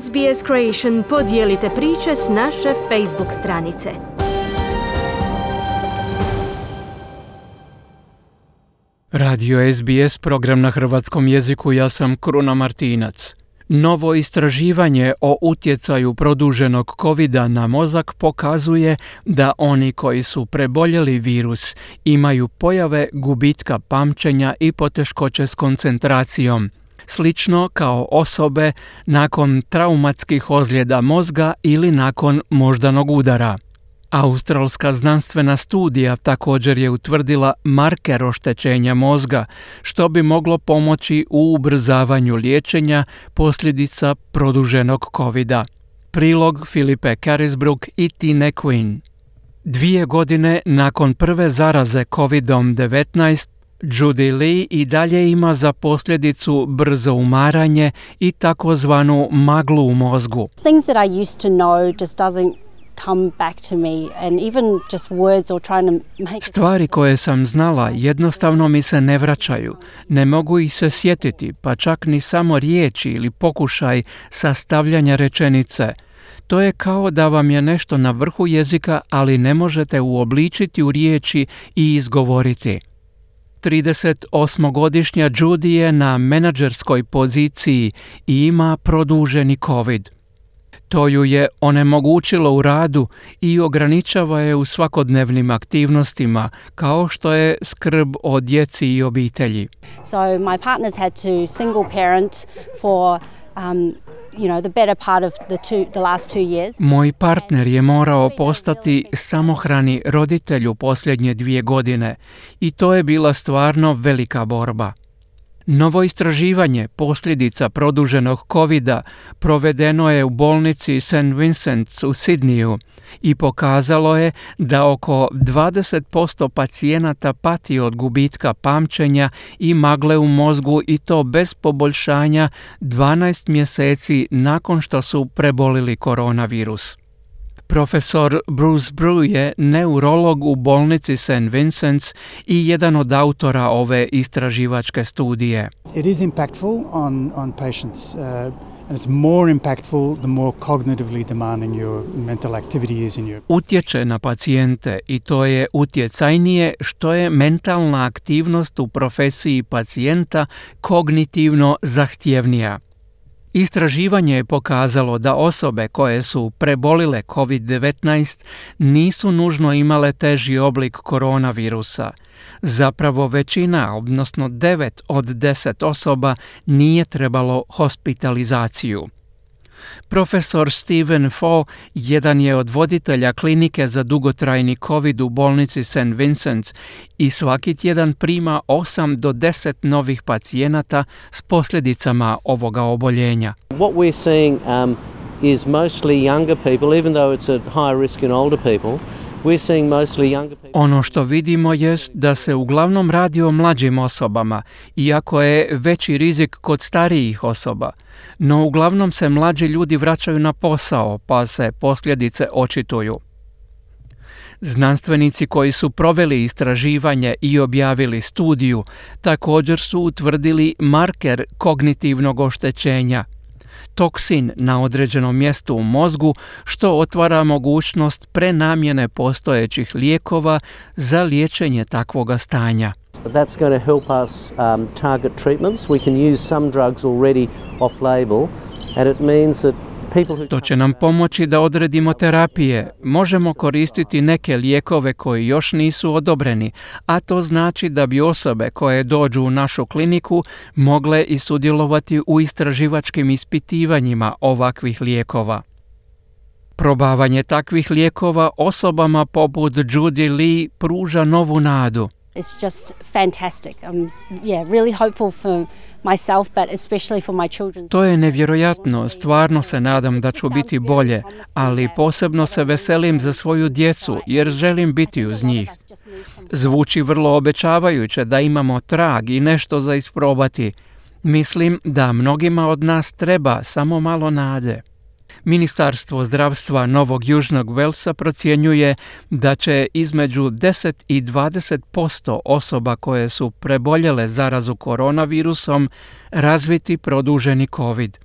SBS Creation podijelite priče s naše Facebook stranice. Radio SBS, program na hrvatskom jeziku, ja sam Kruna Martinac. Novo istraživanje o utjecaju produženog covid na mozak pokazuje da oni koji su preboljeli virus imaju pojave gubitka pamćenja i poteškoće s koncentracijom, slično kao osobe nakon traumatskih ozljeda mozga ili nakon moždanog udara. Australska znanstvena studija također je utvrdila marker oštećenja mozga, što bi moglo pomoći u ubrzavanju liječenja posljedica produženog covida. Prilog Filipe Carisbrook i Tine Quinn. Dvije godine nakon prve zaraze COVID-19, Judy Lee i dalje ima za posljedicu brzo umaranje i takozvanu maglu u mozgu. Things that I used to know just doesn't Stvari koje sam znala jednostavno mi se ne vraćaju. Ne mogu ih se sjetiti, pa čak ni samo riječi ili pokušaj sastavljanja rečenice. To je kao da vam je nešto na vrhu jezika, ali ne možete uobličiti u riječi i izgovoriti. 38-godišnja Judy je na menadžerskoj poziciji i ima produženi COVID. To ju je onemogućilo u radu i ograničava je u svakodnevnim aktivnostima kao što je skrb o djeci i obitelji. So my partner's had to single parent for um, Moj partner je morao postati samohrani roditelj u posljednje dvije godine i to je bila stvarno velika borba. Novo istraživanje posljedica produženog covida provedeno je u bolnici St. Vincent's u Sidniju i pokazalo je da oko 20% pacijenata pati od gubitka pamćenja i magle u mozgu i to bez poboljšanja 12 mjeseci nakon što su prebolili koronavirus. Profesor Bruce Brew je neurolog u bolnici St. Vincent's i jedan od autora ove istraživačke studije. It is impactful on, on patients. Uh... And it's more impactful the more cognitively demanding your mental activity is in your... Utječe na pacijente i to je utjecajnije što je mentalna aktivnost u profesiji pacijenta kognitivno zahtjevnija. Istraživanje je pokazalo da osobe koje su prebolile COVID-19 nisu nužno imale teži oblik koronavirusa. Zapravo većina, odnosno 9 od 10 osoba, nije trebalo hospitalizaciju. Profesor Steven Fo jedan je od voditelja klinike za dugotrajni COVID u bolnici St. Vincent i svaki tjedan prima 8 do 10 novih pacijenata s posljedicama ovoga oboljenja. What we're seeing um, is mostly younger people, even though it's at higher risk in older people. Ono što vidimo jest da se uglavnom radi o mlađim osobama, iako je veći rizik kod starijih osoba. No uglavnom se mlađi ljudi vraćaju na posao, pa se posljedice očituju. Znanstvenici koji su proveli istraživanje i objavili studiju također su utvrdili marker kognitivnog oštećenja – toksin na određenom mjestu u mozgu što otvara mogućnost prenamjene postojećih lijekova za liječenje takvoga stanja. That's going to help us um, target treatments. We can use some drugs already off label and it means that to će nam pomoći da odredimo terapije. Možemo koristiti neke lijekove koji još nisu odobreni, a to znači da bi osobe koje dođu u našu kliniku mogle i sudjelovati u istraživačkim ispitivanjima ovakvih lijekova. Probavanje takvih lijekova osobama poput Judy Lee pruža novu nadu. It's just fantastic. I'm yeah, really hopeful for myself, but especially for my children. To je nevjerojatno, stvarno se nadam da ću biti bolje, ali posebno se veselim za svoju djecu jer želim biti uz njih. Zvuči vrlo obećavajuće da imamo trag i nešto za isprobati. Mislim da mnogima od nas treba samo malo nade. Ministarstvo zdravstva Novog Južnog Velsa procjenjuje da će između 10 i 20% osoba koje su preboljele zarazu koronavirusom razviti produženi COVID.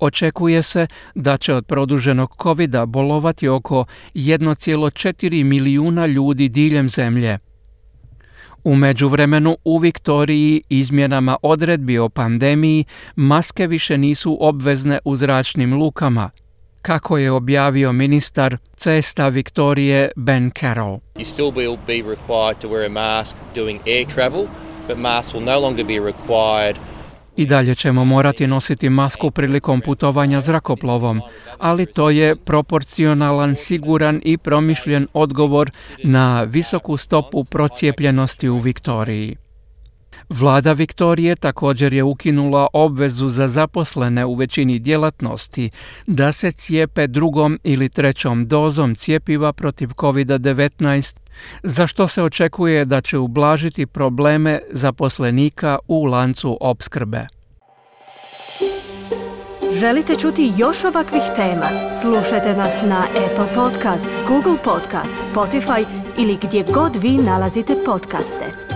Očekuje se da će od produženog covid bolovati oko 1,4 milijuna ljudi diljem zemlje. U međuvremenu u Viktoriji izmjenama odredbi o pandemiji maske više nisu obvezne u zračnim lukama, kako je objavio ministar cesta Viktorije Ben Carroll. You still will be required to wear a mask doing air travel, but masks will no longer be required i dalje ćemo morati nositi masku prilikom putovanja zrakoplovom, ali to je proporcionalan, siguran i promišljen odgovor na visoku stopu procijepljenosti u Viktoriji. Vlada Viktorije također je ukinula obvezu za zaposlene u većini djelatnosti da se cijepe drugom ili trećom dozom cijepiva protiv COVID-19, za što se očekuje da će ublažiti probleme zaposlenika u lancu opskrbe. Želite čuti još ovakvih tema? Slušajte nas na Apple Podcast, Google Podcast, Spotify ili gdje god vi nalazite podcaste.